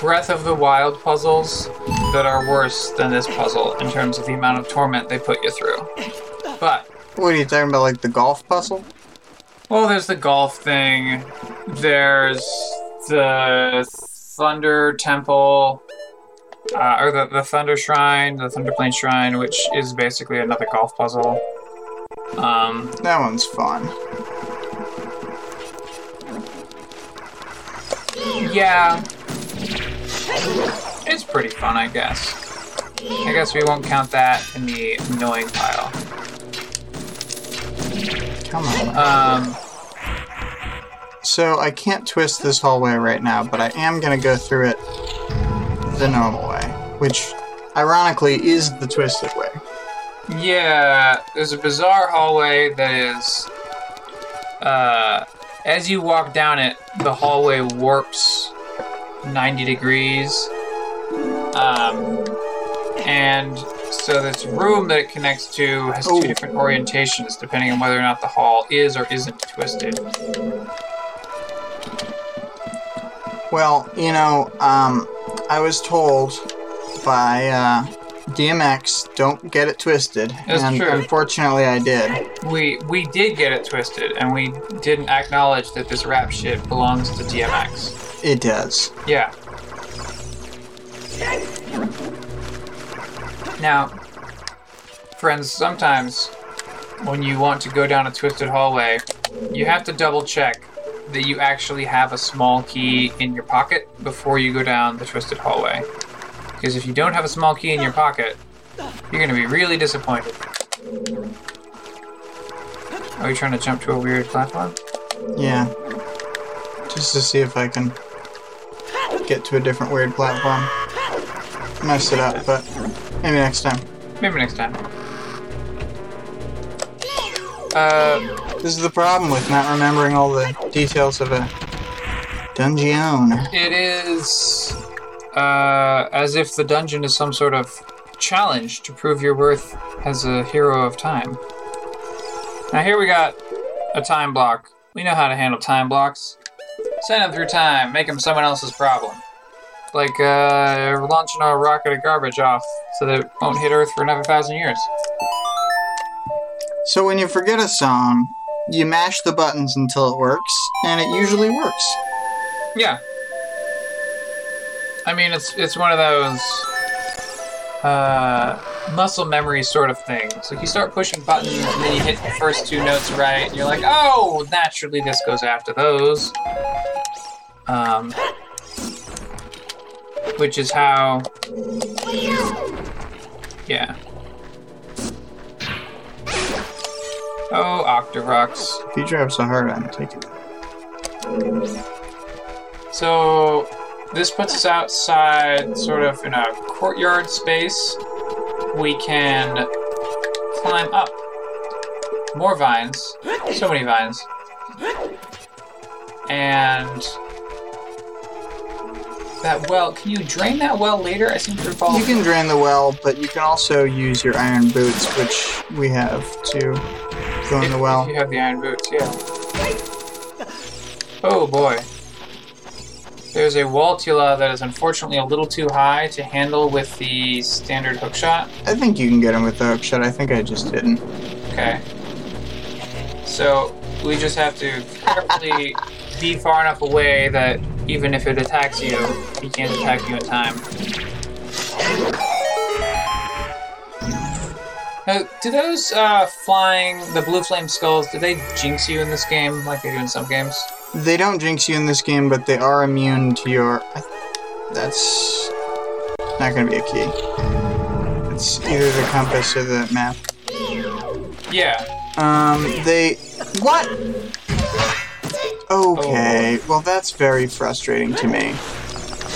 Breath of the Wild puzzles that are worse than this puzzle in terms of the amount of torment they put you through. But What are you talking about, like the golf puzzle? Well, there's the golf thing. There's the Thunder Temple, uh, or the, the Thunder Shrine, the Thunder Plane Shrine, which is basically another golf puzzle. Um, That one's fun. yeah, it's pretty fun, I guess. I guess we won't count that in the annoying pile. Come on. Um, So I can't twist this hallway right now, but I am gonna go through it the normal way, which ironically is the twisted way. Yeah, there's a bizarre hallway that is. Uh, as you walk down it, the hallway warps 90 degrees. Um, and so this room that it connects to has Oh. two different orientations depending on whether or not the hall is or isn't twisted. Well, you know, um, I was told by uh, DMX, don't get it twisted, That's and true. unfortunately, I did. We we did get it twisted, and we didn't acknowledge that this rap shit belongs to DMX. It does. Yeah. Now, friends, sometimes when you want to go down a twisted hallway, you have to double check that you actually have a small key in your pocket before you go down the twisted hallway. Because if you don't have a small key in your pocket, you're going to be really disappointed. Are you trying to jump to a weird platform? Yeah. Just to see if I can get to a different weird platform. Messed it up, but maybe next time. Maybe next time. Uh, This is the problem with not remembering all the details of a dungeon. It is uh, as if the dungeon is some sort of challenge to prove your worth as a hero of time. Now, here we got a time block. We know how to handle time blocks. Send them through time, make them someone else's problem. Like uh, launching a rocket of garbage off so that it won't hit Earth for another thousand years. So when you forget a song, you mash the buttons until it works, and it usually works. Yeah. I mean, it's it's one of those uh, muscle memory sort of things. Like you start pushing buttons, and then you hit the first two notes right, and you're like, oh, naturally this goes after those. Um, which is how. Yeah. Oh, Octoroks. If you drive so hard, I'm taking it. So this puts us outside, sort of in a courtyard space. We can climb up. More vines. So many vines. And that well, can you drain that well later? I seem to recall. You can drain the well, but you can also use your iron boots, which we have to go in if, the well. you have the iron boots, yeah. Oh boy. There's a Waltula that is unfortunately a little too high to handle with the standard hookshot. I think you can get him with the hook shot. I think I just didn't. Okay. So we just have to carefully <laughs> be far enough away that even if it attacks you, he can't attack you in time. Now, do those uh, flying, the blue flame skulls, do they jinx you in this game like they do in some games? They don't jinx you in this game, but they are immune to your. That's not going to be a key. It's either the compass or the map. Yeah. Um, they. What? Okay, oh. well, that's very frustrating to me.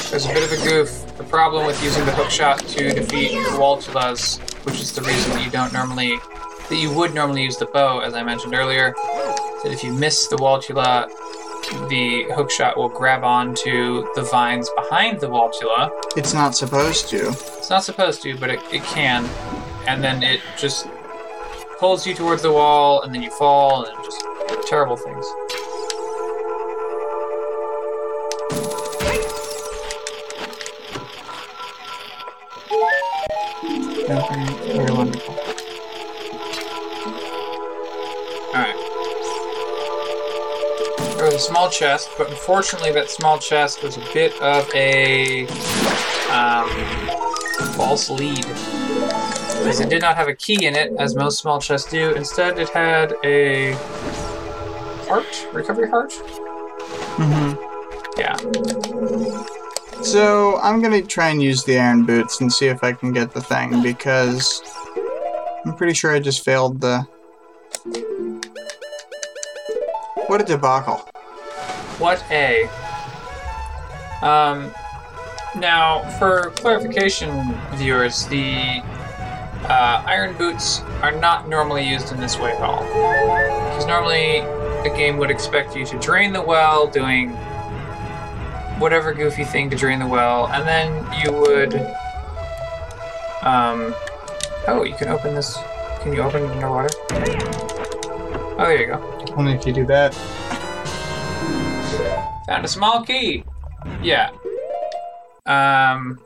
There's a bit of a goof. The problem with using the hookshot to defeat Waltulas, which is the reason that you don't normally that you would normally use the bow, as I mentioned earlier. That if you miss the Waltula, the hook shot will grab onto the vines behind the Waltula. It's not supposed to. It's not supposed to, but it, it can. And then it just pulls you towards the wall, and then you fall, and just terrible things. Okay, very wonderful. Alright. There was a small chest, but unfortunately, that small chest was a bit of a um, false lead. Because it did not have a key in it, as most small chests do. Instead, it had a heart, recovery heart. Mm hmm Yeah. So I'm gonna try and use the iron boots and see if I can get the thing because I'm pretty sure I just failed the. What a debacle! What a. Um, now, for clarification, viewers, the uh, iron boots are not normally used in this way at all. Because normally the game would expect you to drain the well, doing whatever goofy thing to drain the well, and then you would. Um, oh, you can open this. Can you open it underwater? Oh, there you go. Only if you do that. Found a small key. Yeah. Um,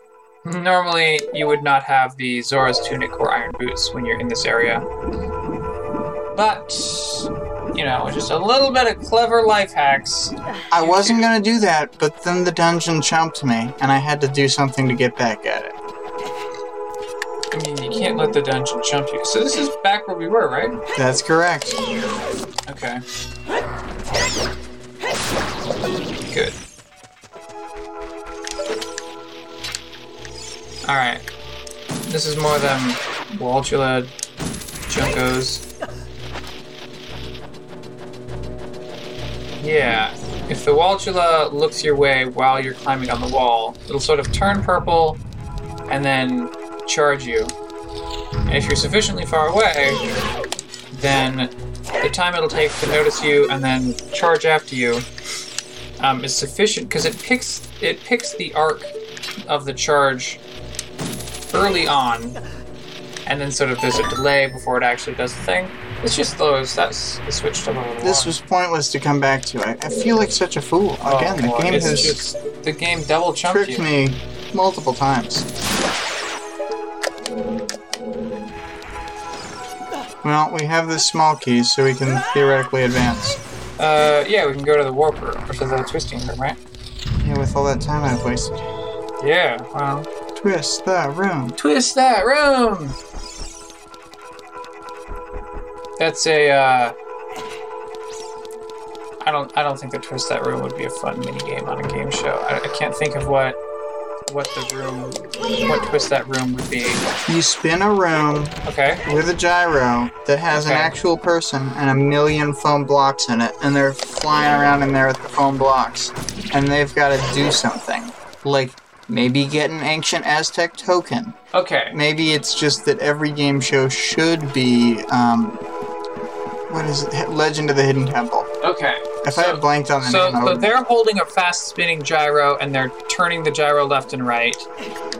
normally you would not have the Zora's tunic or iron boots when you're in this area. But, you know, just a little bit of clever life hacks. I wasn't gonna do that, but then the dungeon chumped me, and I had to do something to get back at it. I mean, you can't let the dungeon jump you. So this is back where we were, right? That's correct. Okay. Good. Alright. This is more than Waltula Junkos. Yeah. If the Waltula looks your way while you're climbing on the wall, it'll sort of turn purple and then charge you. And if you're sufficiently far away, then the time it'll take to notice you and then charge after you um, is sufficient because it picks it picks the arc of the charge early on, and then sort of there's a delay before it actually does the thing. It's just those. That's the switch to This was pointless to come back to. I, I feel like such a fool. Again, the Oh, game has just the game double chumped tricked you. me multiple times. Well, we have this small key, so we can theoretically advance. Uh, yeah, we can go to the warper, or to the twisting room, right? Yeah, with all that time I've wasted. Yeah. Well, Twist that room. twist that room. That's a. Uh, I don't. I don't think that twist that room would be a fun mini game on a game show. I, I can't think of what what the room, what twist that room would be. You spin a room Okay. with a gyro that has an actual person and a million foam blocks in it, and they're flying around in there with the foam blocks, and they've got to do something, like maybe get an ancient Aztec token. Okay. Maybe it's just that every game show should be, um, what is it? Legend of the Hidden Temple. Okay. If I So- had blanked on the So, name, so they're holding a fast spinning gyro and they're turning the gyro left and right.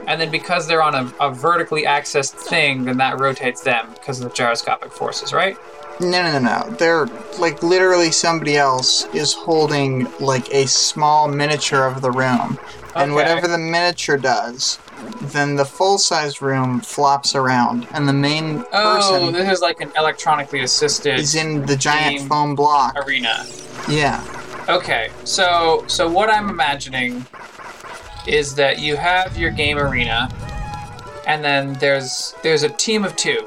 And then because they're on a, a vertically accessed thing, then that rotates them because of the gyroscopic forces, right? No, no, no, no. They're like literally somebody else is holding like a small miniature of the room. And Okay. whatever the miniature does, then the full sized room flops around. And the main Oh, person this is like an electronically assisted is in the giant game foam block. arena. Yeah. Okay, so so what I'm imagining is that you have your game arena, and then there's there's a team of two,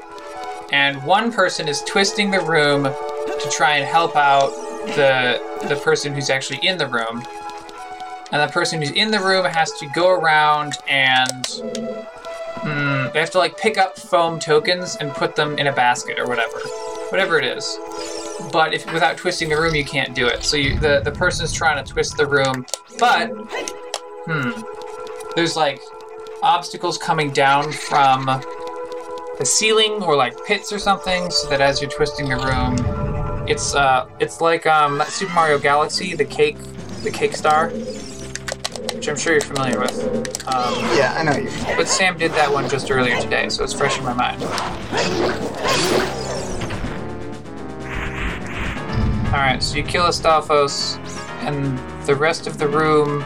and one person is twisting the room to try and help out the the person who's actually in the room, and the person who's in the room has to go around and hmm, they have to like pick up foam tokens and put them in a basket or whatever, whatever it is. But if without twisting the room you can't do it. So you, the the person's trying to twist the room. But hmm there's like obstacles coming down from the ceiling or like pits or something, so that as you're twisting the room, it's uh, it's like um, Super Mario Galaxy, the cake, the cake star, which I'm sure you're familiar with. Um, Yeah, I know you but Sam did that one just earlier today, so it's fresh in my mind. Alright, so you kill Astolphos, and the rest of the room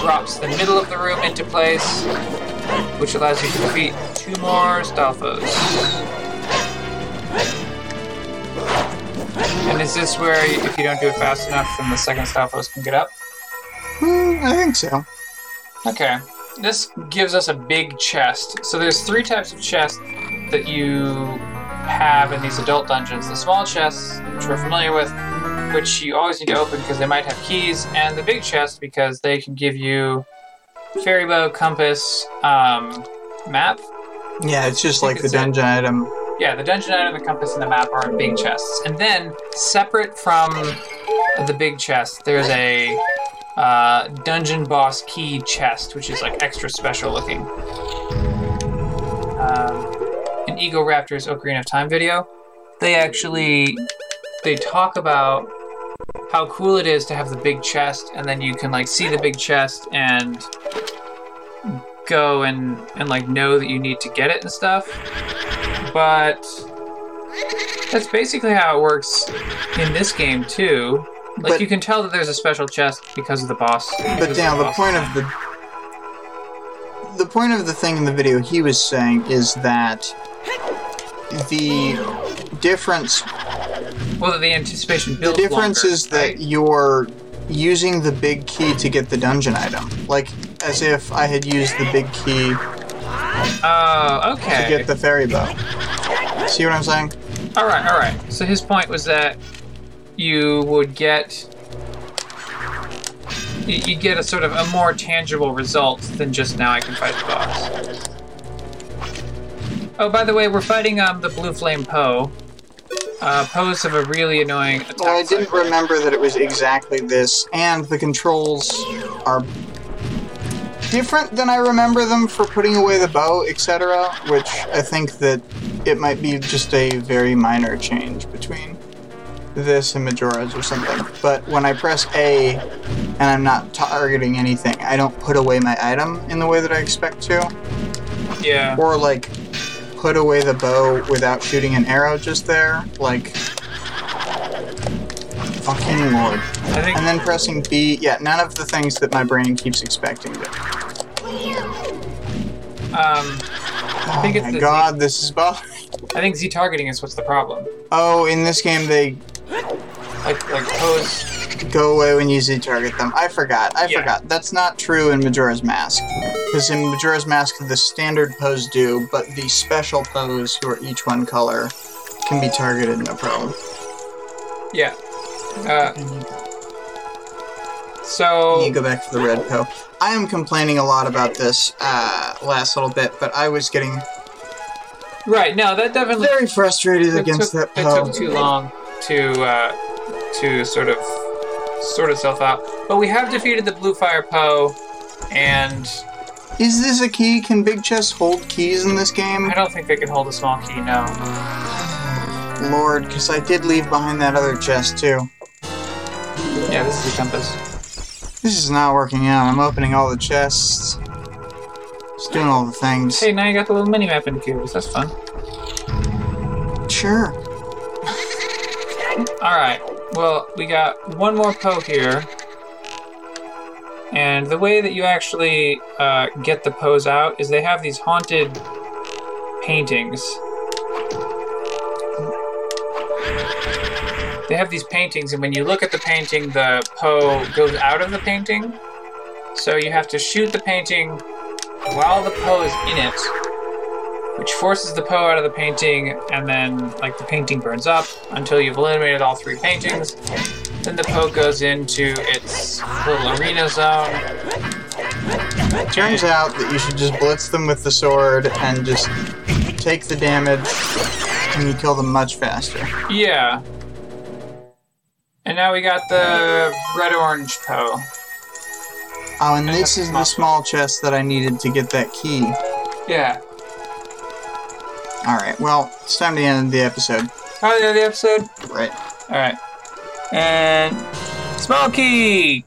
drops the middle of the room into place, which allows you to defeat two more Astolphos. And is this where, if you don't do it fast enough, then the second Astolphos can get up? Hmm, I think so. Okay. This gives us a big chest. So there's three types of chests that you have in these adult dungeons. The small chests, which we're familiar with, which you always need to open because they might have keys, and the big chest because they can give you fairy bow, compass, um, map. Yeah, it's just like the dungeon item. Yeah, the dungeon item, the compass, and the map are in big chests. And then, separate from the big chest, there's a uh, dungeon boss key chest, which is like extra special looking. Um, in Egoraptor's Ocarina of Time video, they actually they talk about how cool it is to have the big chest, and then you can like see the big chest and go and and like know that you need to get it and stuff but that's basically how it works in this game too. Like But- you can tell that there's a special chest because of the boss. But now of the point of the the point of the thing in the video he was saying is that the difference well, the anticipation the difference longer, is that you're using the big key to get the dungeon item like as if i had used the big key Oh, to okay. get the fairy bow see what i'm saying All right, all right. So his point was that you would get you get a sort of a more tangible result than just now I can fight the boss. Oh, by the way, we're fighting um the blue flame Poe. Uh, Poes have a really annoying attack. well i didn't cycle. remember that it was exactly this and the controls are different than i remember them for putting away the bow etc which i think that it might be just a very minor change between this in majora's or something but when i press a and i'm not targeting anything i don't put away my item in the way that i expect to Yeah. or like put away the bow without shooting an arrow just there like fucking lord think and then pressing B. Yeah, none of the things that my brain keeps expecting to. um Oh think it's my the god, this is bothering. I think Z targeting is what's the problem. Oh, in this game they Like like Poes go away when you Z target them. I forgot. I Yeah. forgot. That's not true in Majora's Mask. Because in Majora's Mask, the standard Poes do, but the special Poes, who are each one color, can be targeted no problem. Yeah. Uh, so. You go back to the red Poe. I am complaining a lot about this uh, last little bit, but I was getting right, no, that definitely very frustrated it against took, that it took too long to uh, to sort of sort itself out. But we have defeated the Blue Fire Poe, and Is this a key? Can big chests hold keys in this game? I don't think they can hold a small key. No. Lord, because I did leave behind that other chest too. Yeah, this is a compass. This is not working out. I'm opening all the chests. Just doing all the things. Hey, now you got the little mini map in the cubes. That's fun. Sure. All right. Well, we got one more Poe here. And the way that you actually uh, get the Poes out is they have these haunted paintings. They have these paintings, and when you look at the painting, the Poe goes out of the painting. So you have to shoot the painting while the Poe is in it, which forces the Poe out of the painting, and then, like, the painting burns up until you've eliminated all three paintings. Then the Poe goes into its little arena zone. Turns out that you should just blitz them with the sword and just take the damage, and you kill them much faster. Yeah. And now we got the red orange Poe. Oh, and this is the small chest that I needed to get that key. Yeah. Alright, well, it's time to end the episode. Oh, the end of the episode. Right. All right. And Smokey.